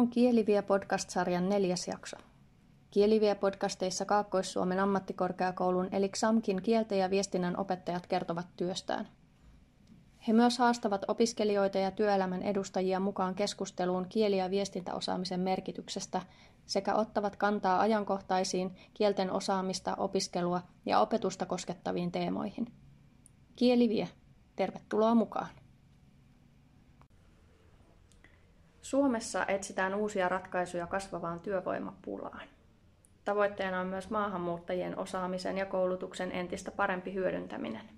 On Kieliviä podcast-sarjan neljäs jakso. Kieliviä podcasteissa Kaakkois-Suomen ammattikorkeakoulun eli XAMKin kielten ja viestinnän opettajat kertovat työstään. He myös haastavat opiskelijoita ja työelämän edustajia mukaan keskusteluun kieli- ja viestintäosaamisen merkityksestä sekä ottavat kantaa ajankohtaisiin kielten osaamista, opiskelua ja opetusta koskettaviin teemoihin. Kielivie, tervetuloa mukaan! Suomessa etsitään uusia ratkaisuja kasvavaan työvoimapulaan. Tavoitteena on myös maahanmuuttajien osaamisen ja koulutuksen entistä parempi hyödyntäminen.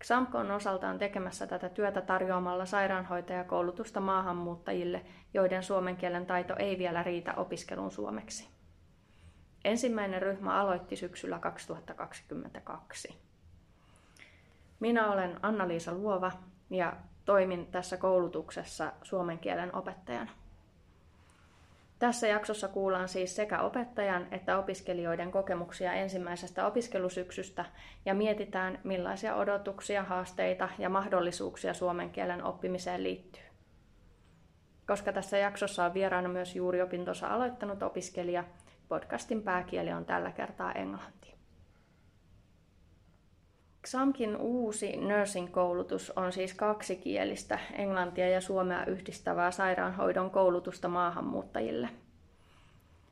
XAMK on osaltaan tekemässä tätä työtä tarjoamalla sairaanhoitajakoulutusta maahanmuuttajille, joiden suomen kielen taito ei vielä riitä opiskeluun suomeksi. Ensimmäinen ryhmä aloitti syksyllä 2022. Minä olen Anna-Liisa Luova ja toimin tässä koulutuksessa suomen kielen opettajana. Tässä jaksossa kuullaan siis sekä opettajan että opiskelijoiden kokemuksia ensimmäisestä opiskelusyksystä ja mietitään, millaisia odotuksia, haasteita ja mahdollisuuksia suomen kielen oppimiseen liittyy. Koska tässä jaksossa on vieraana myös juuri opintonsa aloittanut opiskelija, podcastin pääkieli on tällä kertaa englanti. XAMKin uusi nursing-koulutus on siis kaksikielistä englantia ja suomea yhdistävää sairaanhoidon koulutusta maahanmuuttajille.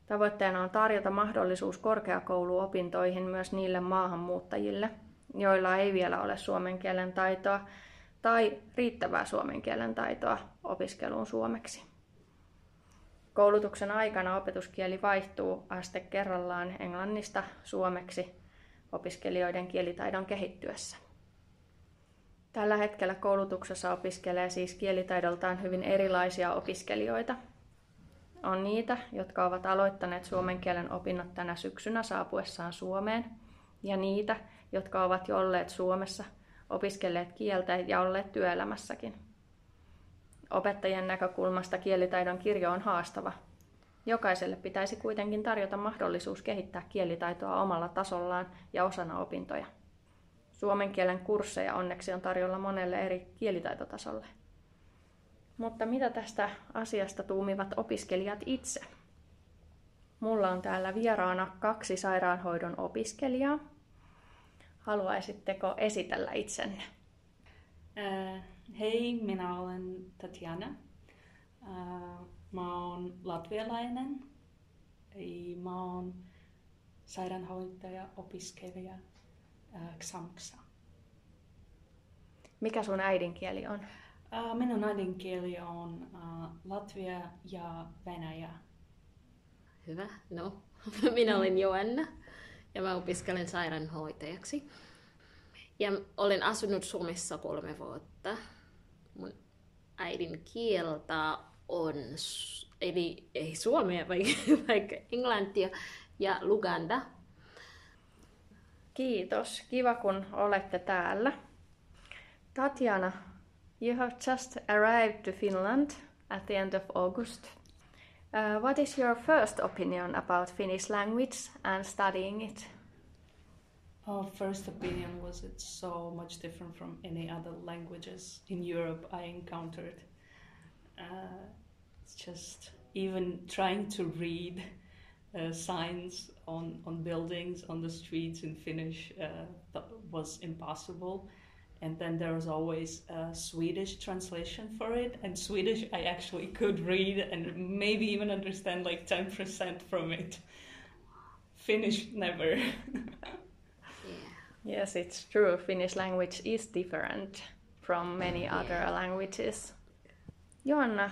Tavoitteena on tarjota mahdollisuus korkeakouluopintoihin myös niille maahanmuuttajille, joilla ei vielä ole suomen kielen taitoa tai riittävää suomen kielen taitoa opiskeluun suomeksi. Koulutuksen aikana opetuskieli vaihtuu aste kerrallaan englannista suomeksi opiskelijoiden kielitaidon kehittyessä. Tällä hetkellä koulutuksessa opiskelee siis kielitaidoltaan hyvin erilaisia opiskelijoita. On niitä, jotka ovat aloittaneet suomen kielen opinnot tänä syksynä saapuessaan Suomeen, ja niitä, jotka ovat jo olleet Suomessa, opiskelleet kieltä ja olleet työelämässäkin. Opettajien näkökulmasta kielitaidon kirjo on haastava, Jokaiselle pitäisi kuitenkin tarjota mahdollisuus kehittää kielitaitoa omalla tasollaan ja osana opintoja. Suomen kielen kursseja onneksi on tarjolla monelle eri kielitaitotasolle. Mutta mitä tästä asiasta tuumivat opiskelijat itse? Mulla on täällä vieraana kaksi sairaanhoidon opiskelijaa. Haluaisitteko esitellä itsenne? Uh, hei, minä olen Tatjana. Uh, Mä oon latvialainen. Mä oon sairaanhoitaja, opiskelija äh, Xamksa. Mikä sun äidinkieli on? Äh, minun äidinkieli on äh, Latvia ja Venäjä. Hyvä. No, minä olen Joanna ja mä opiskelen sairaanhoitajaksi. Ja olen asunut Suomessa kolme vuotta. Mun äidinkieltä on, eli ei suomea, vaikka, vaikka englantia ja luganda. Kiitos. Kiva, kun olette täällä. Tatjana, you have just arrived to Finland at the end of August. Uh, what is your first opinion about Finnish language and studying it? Our first opinion was it's so much different from any other languages in Europe I encountered. Uh, it's just even trying to read uh, signs on, on buildings on the streets in Finnish uh, was impossible. And then there was always a Swedish translation for it. And Swedish I actually could read and maybe even understand like 10% from it. Finnish never. yeah. Yes, it's true. Finnish language is different from many yeah. other languages. Joanna,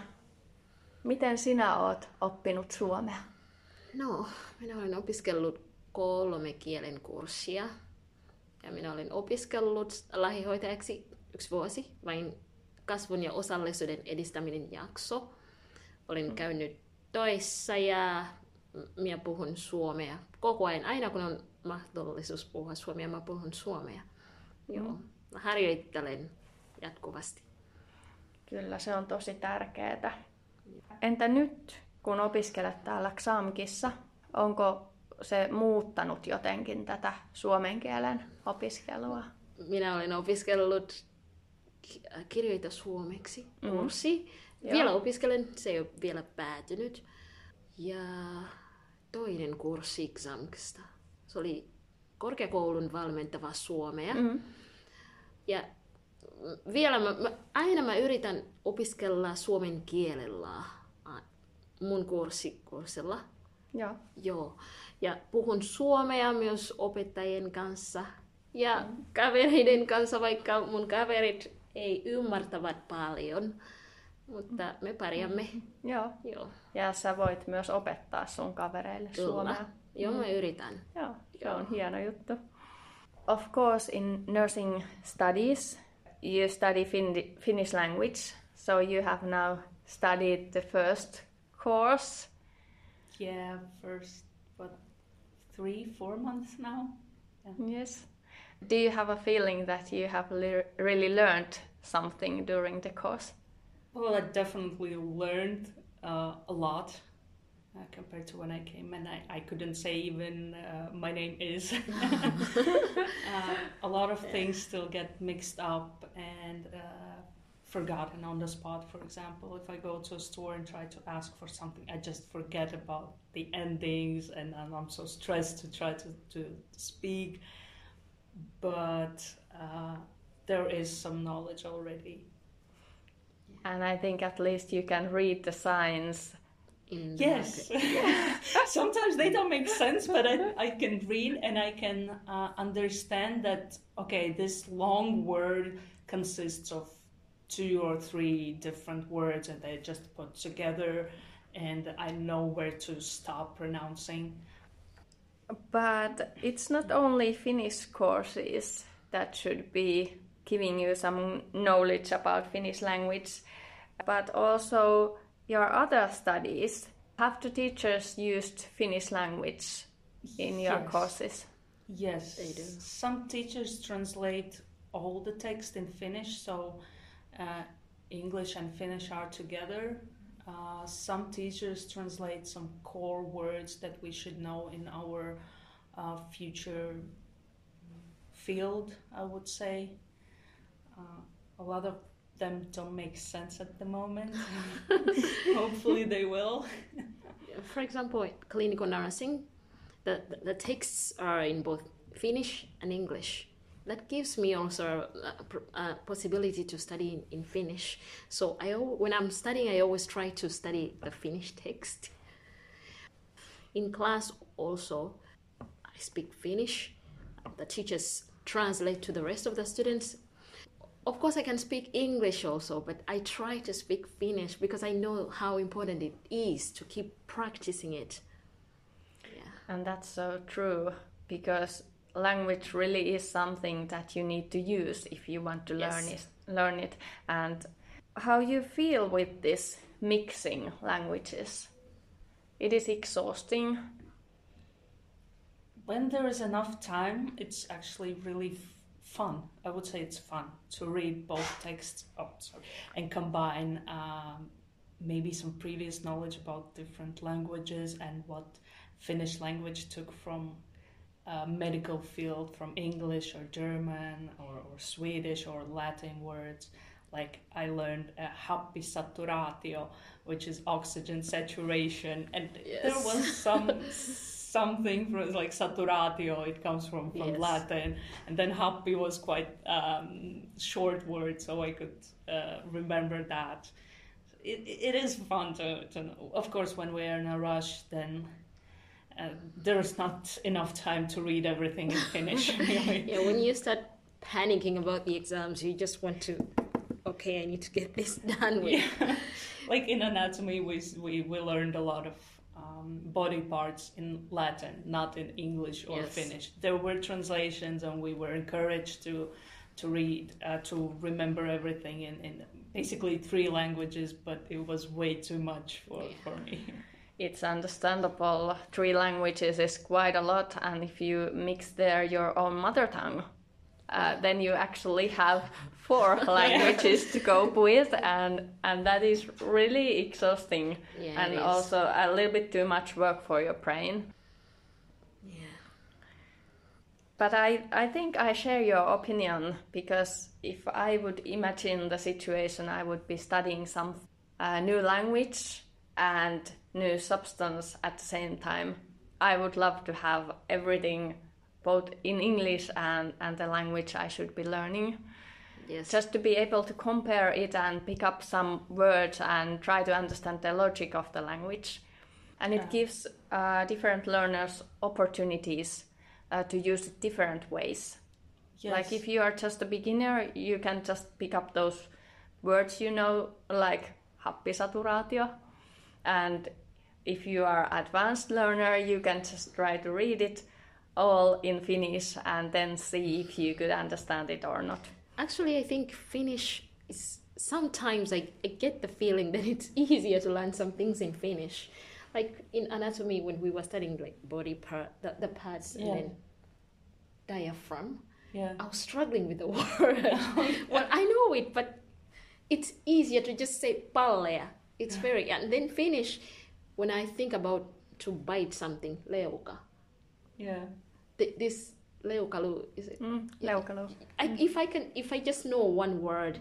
miten sinä oot oppinut suomea? No, minä olen opiskellut kolme kielen kurssia. Ja minä olen opiskellut lähihoitajaksi yksi vuosi, vain kasvun ja osallisuuden edistäminen jakso. Olen mm. käynyt toissa ja minä puhun suomea koko ajan. Aina kun on mahdollisuus puhua suomea, mä puhun suomea. Mm. Joo, mä harjoittelen jatkuvasti. Kyllä, se on tosi tärkeää. Entä nyt, kun opiskelet täällä XAMKissa, onko se muuttanut jotenkin tätä suomen kielen opiskelua? Minä olen opiskellut kirjoita suomeksi mm. kurssi Joo. Vielä opiskelen, se ei ole vielä päätynyt. Ja toinen kurssi Xamksta. Se oli korkeakoulun valmentava suomea. Mm. Ja vielä mä, mä, aina mä yritän opiskella suomen kielellä mun kurssi, kurssilla. Joo. Joo. Ja puhun suomea myös opettajien kanssa ja kavereiden kanssa, vaikka mun kaverit ei ymmärtävät paljon. Mutta me pärjäämme. Joo. Joo. Ja sä voit myös opettaa sun kavereille Kyllä. suomea. Joo, mä yritän. Joo, se on hieno juttu. Of course, in nursing studies, you study fin- Finnish language. So you have now studied the first course. Yeah, first, what, three, four months now? Yes. Do you have a feeling that you have le- really learned something during the course? Well, I definitely learned uh, a lot uh, compared to when I came, and I, I couldn't say even uh, my name is. uh, a lot of things still get mixed up and uh, forgotten on the spot. For example, if I go to a store and try to ask for something, I just forget about the endings, and, and I'm so stressed to try to, to speak. But uh, there is some knowledge already. And I think at least you can read the signs. In the Yes. Sometimes they don't make sense, but I, I can read and I can uh, understand that, okay, this long word consists of two or three different words and they just put together and I know where to stop pronouncing. But it's not only Finnish courses that should be giving you some knowledge about Finnish language, but also your other studies. Have the teachers used Finnish language in your Yes. courses? Yes, They do. Some teachers translate all the text in Finnish, so uh, English and Finnish are together. Uh, some teachers translate some core words that we should know in our uh, future field, I would say. Uh, a lot of them don't make sense at the moment. Hopefully, they will. For example, clinical nursing, the, the, the texts are in both Finnish and English. That gives me also a, a possibility to study in, in Finnish. So I, when I'm studying, I always try to study the Finnish text. In class, also, I speak Finnish. The teachers translate to the rest of the students. Of course, I can speak English also, but I try to speak Finnish because I know how important it is to keep practicing it. Yeah. And that's so true because language really is something that you need to use if you want to learn Yes. it, learn it. And how you feel with this mixing languages? It is exhausting. when there is enough time, it's actually really f- fun. I would say it's fun to read both texts oh, sorry, and combine um, maybe some previous knowledge about different languages and what Finnish language took from uh, medical field, from English or German or, or Swedish or Latin words. Like I learned uh, happisaturatio, which is oxygen saturation, and there was some something from like saturatio. It comes from from Yes. Latin, and then happy was quite um, short word, so I could uh, remember that. It, it is fun to, to know. Of course, when we're in a rush, then uh, there's not enough time to read everything in Finnish. really. Yeah, when you start panicking about the exams, you just want to, okay, I need to get this done with. Yeah. like in anatomy, we, we, we learned a lot of um, body parts in Latin, not in English or Yes. Finnish. There were translations, and we were encouraged to to read, uh, to remember everything in, in basically three languages, but it was way too much for, Yeah. for me. It's understandable. Three languages is quite a lot, and if you mix there your own mother tongue, uh, then you actually have four languages to cope with, and and that is really exhausting, Yeah, and also a little bit too much work for your brain. Yeah. But I, I think I share your opinion because if I would imagine the situation, I would be studying some a new language and new substance at the same time. I would love to have everything both in English and, and the language I should be learning. Yes. Just to be able to compare it and pick up some words and try to understand the logic of the language. And it Yeah. gives uh, different learners opportunities uh, to use it different ways. Like if you are just a beginner, you can just pick up those words you know, like happisaturaatio. And if you are advanced learner, you can just try to read it all in Finnish and then see if you could understand it or not. Actually, I think Finnish is sometimes I, I get the feeling that it's easier to learn some things in Finnish. Like in anatomy, when we were studying like body part, the, the parts, Yeah. and then diaphragm, yeah. I was struggling with the word. well, I know it, but it's easier to just say pallea. It's very, and then Finnish, when I think about to bite something, leuka. Yeah. Th- This leukaluu, is it? Mm, leukaluu. I, if I can, if I just know one word,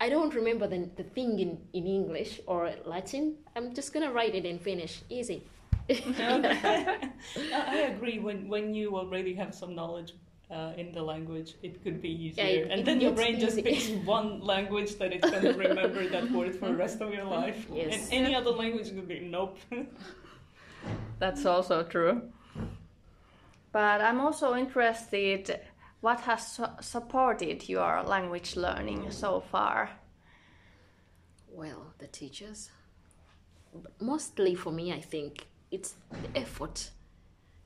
I don't remember the, the thing in, in English or Latin. I'm just gonna write it in Finnish. Easy. I I agree. When when you already have some knowledge uh, in the language, it could be easier, it- and it then your gets brain just picks one language that it's going to remember that word for the rest of your life. Yes. And any other language would be nope. That's also true. But I'm also interested what has su- supported your language learning so far. Well, the teachers. Mostly for me, I think it's the effort.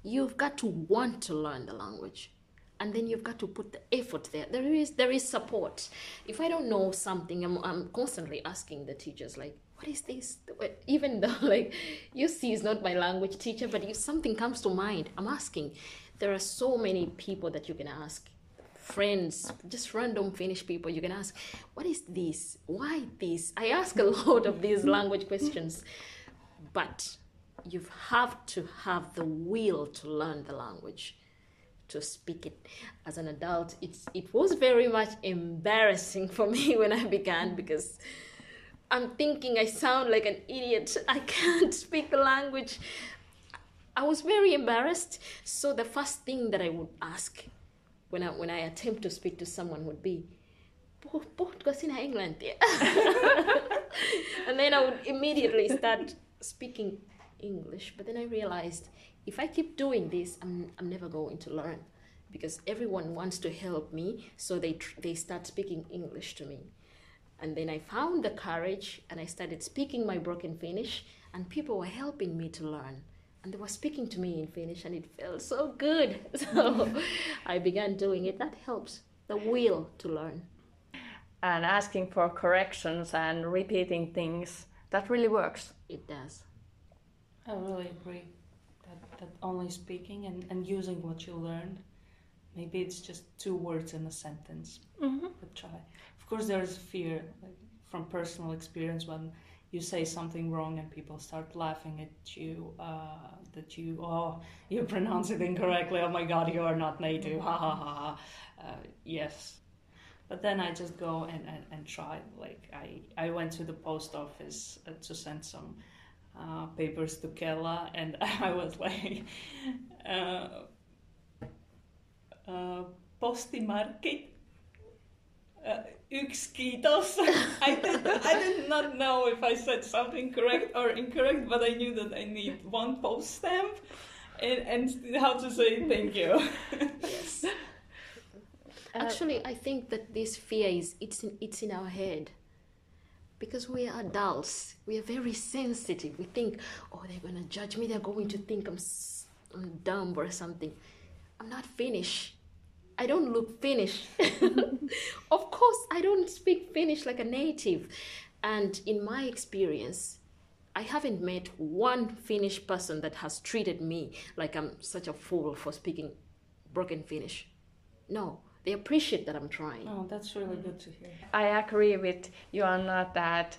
You've got to want to learn the language. And then you've got to put the effort there. There is there is support. If I don't know something, I'm, I'm constantly asking the teachers like, "What is this?" Even though like you see, is not my language teacher, but if something comes to mind, I'm asking. There are so many people that you can ask friends, just random Finnish people, you can ask, what is this? Why this? I ask a lot of these language questions, but you have to have the will to learn the language, to speak it. As an adult, it's it was very much embarrassing for me when I began because I'm thinking I sound like an idiot. I can't speak the language. I was very embarrassed. So the first thing that I would ask when I when I attempt to speak to someone would be, "Puh- puhutko sinä englantia? and then I would immediately start speaking English. But then I realized if I keep doing this, I'm I'm never going to learn because everyone wants to help me, so they tr- they start speaking English to me. And then I found the courage and I started speaking my broken Finnish, and people were helping me to learn. And they were speaking to me in Finnish, and it felt so good. So I began doing it. That helps the will to learn. And asking for corrections and repeating things, that really works. It does. I really agree that, that only speaking and, and using what you learned, maybe it's just two words in a sentence, Mm-hmm. but try. Of course, there's fear like, from personal experience when you say something wrong and people start laughing at you, uh, that you, oh, you pronounce it incorrectly, oh my god, you are not native, ha ha ha ha. Uh, yes. But then I just go and, and, and try. Like, I, I went to the post office uh, to send some uh, papers to Kela, and I was like, uh, uh, postimarkit. Uh, yksi kiitos. I did, I did not know if I said something correct or incorrect, but I knew that I need one post stamp and, and how to say thank you. Yes. Uh, Actually, I think that this fear is it's in, it's in our head. Because we are adults, we are very sensitive. We think, oh, they're gonna judge me. They're going to think I'm, s- I'm dumb or something. I'm not Finnish. I don't look Finnish. of course, I don't speak Finnish like a native. And in my experience, I haven't met one Finnish person that has treated me like I'm such a fool for speaking broken Finnish. No, they appreciate that I'm trying. Oh, that's really good to hear. I agree with Joanna that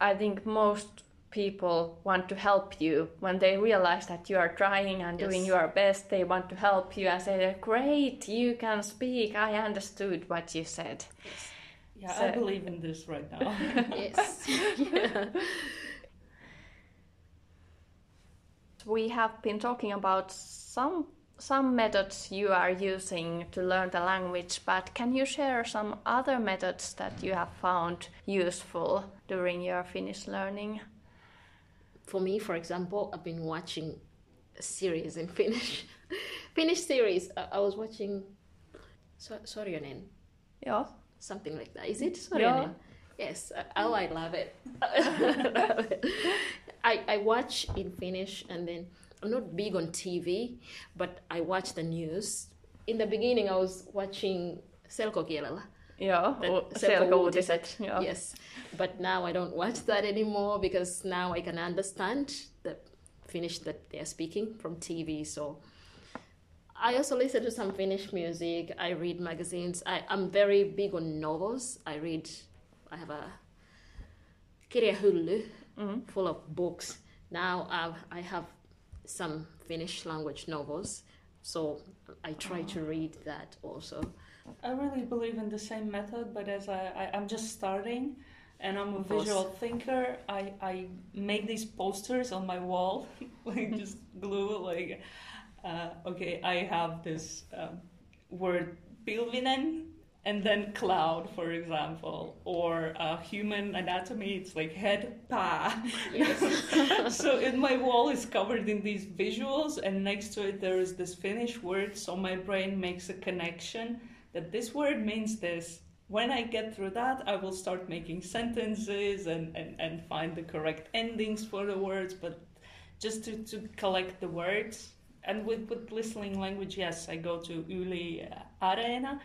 I think most people want to help you when they realize that you are trying and doing your best. They want to help you and say, Great, you can speak. I understood what you said. Yeah, So- I believe in this right now. yes. yeah. We have been talking about some some methods you are using to learn the language, but can you share some other methods that you have found useful during your Finnish learning? For me, for example, I've been watching a series in Finnish. Finnish series. I, I was watching so- Sorjonen, Joo. something like that. Is it Sorjonen? Yes. uh, Oh, I love it. I love it. I, I watch in Finnish and then I'm not big on TV, but I watch the news. In the beginning, I was watching selkokielellä. That u- selkouutiset. selkouutiset. Joo. Yes, but now I don't watch that anymore because now I can understand the Finnish that they are speaking from TV. So I also listen to some Finnish music. I read magazines. I, I'm very big on novels. I read. I have a kirjahylly Mhm. full of books. Now I've, I have some Finnish language novels, so I try to read that also. I really believe in the same method, but as I, I I'm just starting, and I'm a visual thinker, I I make these posters on my wall, like just glue like, uh, okay, I have this um, word pilvinen. And then cloud, for example, or uh, human anatomy, it's like head, pa. so in my wall is covered in these visuals, and next to it there is this Finnish word. So my brain makes a connection that this word means this. When I get through that, I will start making sentences and, and, and find the correct endings for the words, but just to, to collect the words. And with, with listening language, yes, I go to Yle Areena.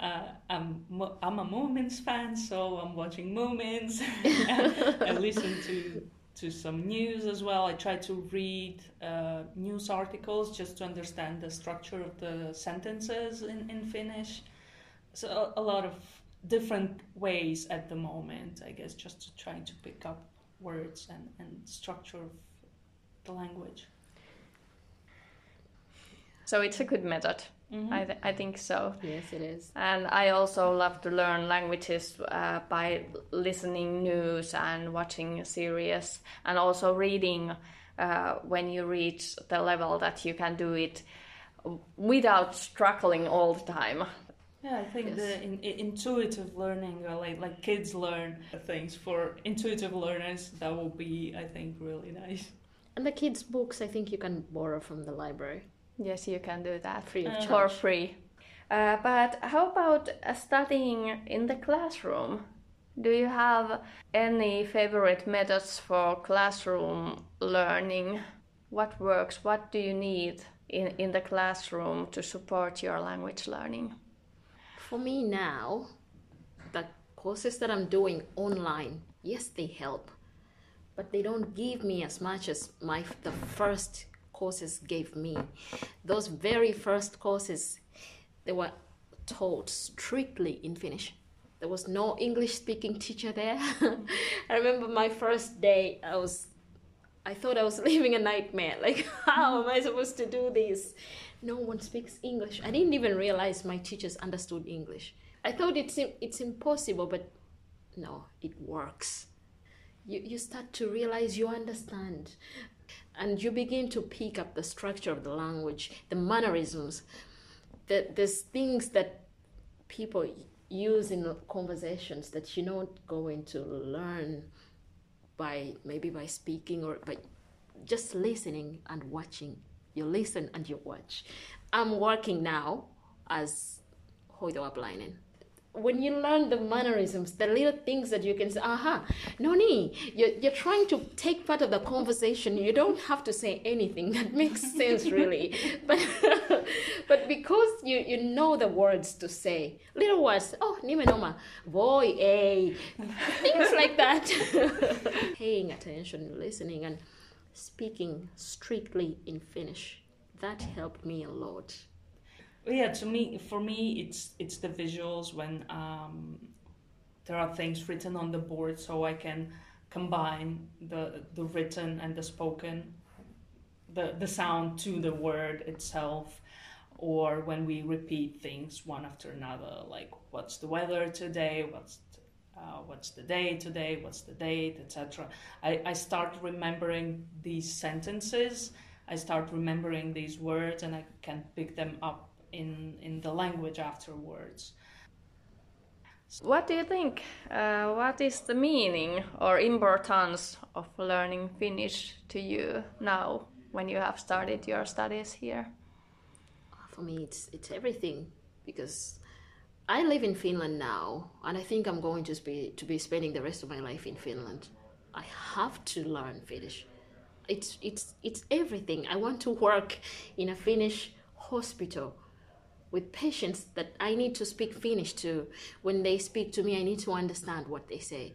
Uh, I'm, I'm a Moomins fan, so I'm watching Moomins. I listen to to some news as well. I try to read uh, news articles just to understand the structure of the sentences in, in Finnish. So a, a lot of different ways at the moment, I guess, just to try to pick up words and, and structure of the language. So it's a good method. Mhm. I, th- I think so. Yes, it is. And I also love to learn languages uh, by listening news and watching series, and also reading. Uh, when you reach the level that you can do it without struggling all the time. Yeah, I think Yes. the in, i- intuitive learning, or like like kids learn things for intuitive learners, that will be, I think, really nice. And the kids' books, I think you can borrow from the library Yes, you can do that free of Uh, charge. for free. Uh, but how about uh, studying in the classroom? Do you have any favorite methods for classroom learning? What works? What do you need in, in the classroom to support your language learning? For me now, the courses that I'm doing online, yes, they help, but they don't give me as much as my the first courses gave me. Those very first courses, they were taught strictly in Finnish. There was no English speaking teacher there. I remember my first day, I was I thought I was living a nightmare. Like, how am I supposed to do this? No one speaks English. I didn't even realize my teachers understood English. I thought it's it's impossible, but no, it works. You you start to realize you understand, and you begin to pick up the structure of the language, the mannerisms. The, there's things that people use in conversations that you're not going to learn by maybe by speaking or by just listening and watching. You listen and you watch. I'm working now as hoitoapulainen. When you learn the mannerisms, the little things that you can say, aha, Noni. You're, you're trying to take part of the conversation. You don't have to say anything that makes sense, really. But but because you, you know the words to say, little words, oh, nimenoma, boy, ei, things like that. Paying attention, listening, and speaking strictly in Finnish, that helped me a lot. Yeah to me for me it's it's the visuals when um, there are things written on the board so i can combine the the written and the spoken the the sound to the word itself or when we repeat things one after another like what's the weather today? What's uh, what's the day today, what's the date, etc. I, I start remembering these sentences, I start remembering these words, and I can pick them up in, in the language afterwards. What do you think? Uh, what is the meaning or importance of learning Finnish to you now when you have started your studies here? For me, it's it's everything because I live in Finland now, and I think I'm going to be to be spending the rest of my life in Finland. I have to learn Finnish. It's it's it's everything. I want to work in a Finnish hospital with patients that I need to speak Finnish to. When they speak to me, I need to understand what they say.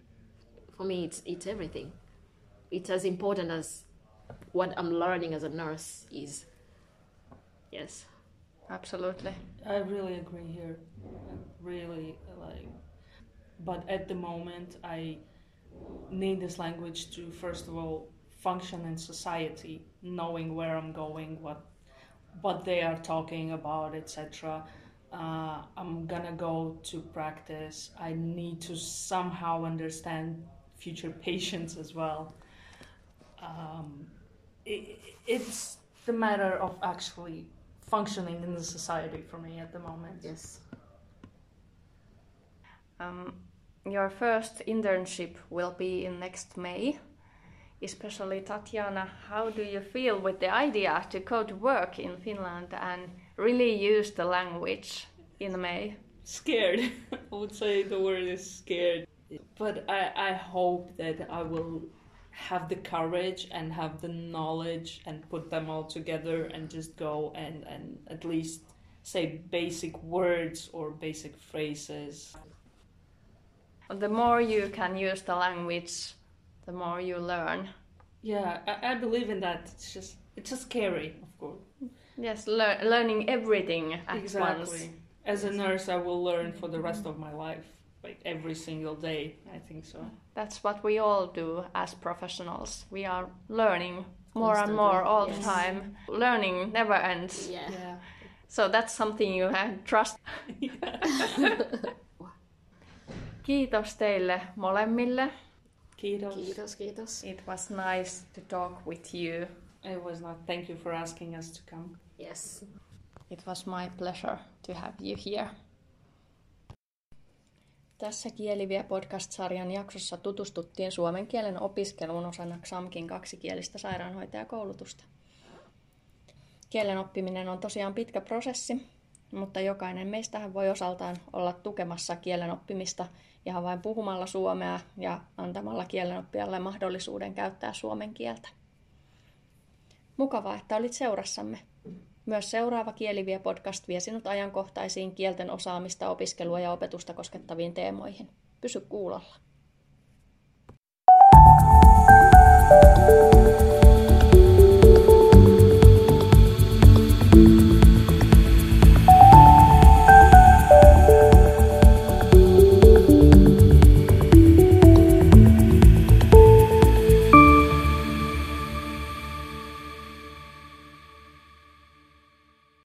For me, it's it's everything. It's as important as what I'm learning as a nurse is. Yes. Absolutely. I really agree here. Really like but at the moment I need this language to first of all function in society, knowing where I'm going, what what they are talking about, etc. Uh, I'm gonna go to practice. I need to somehow understand future patients as well. Um, it, it's the matter of actually functioning in the society for me at the moment. Yes. Um, your first internship will be in next May. Especially Tatiana, how do you feel with the idea to go to work in Finland and really use the language in May? Scared. I would say the word is scared. But I, I hope that I will have the courage and have the knowledge and put them all together and just go and, and at least say basic words or basic phrases. The more you can use the language, the more you learn. Yeah, I, I believe in that. It's just it's just scary, of course. Yes, lear- learning everything at exactly. once. As a nurse, I will learn for the rest of my life, like every single day. I think so. That's what we all do as professionals. We are learning more and more all yes. the time. Learning never ends. Yeah. Yeah. So that's something you have trust. Kiitos teille molemmille. Kiitos. Kiitos, kiitos. It was nice to talk with you. It was not. Thank you for asking us to come. Yes. It was my pleasure to have you here. Tässä Kieliviä podcast-sarjan jaksossa tutustuttiin suomen kielen opiskeluun osana XAMKin kaksikielistä sairaanhoitajakoulutusta. Kielen oppiminen on tosiaan pitkä prosessi, mutta jokainen meistähän voi osaltaan olla tukemassa kielen oppimista ihan vain puhumalla suomea ja antamalla kielenoppijalle mahdollisuuden käyttää suomen kieltä. Mukavaa, että olit seurassamme. Myös seuraava Kieliviä podcast vie sinut ajankohtaisiin kielten osaamista, opiskelua ja opetusta koskettaviin teemoihin. Pysy kuulolla.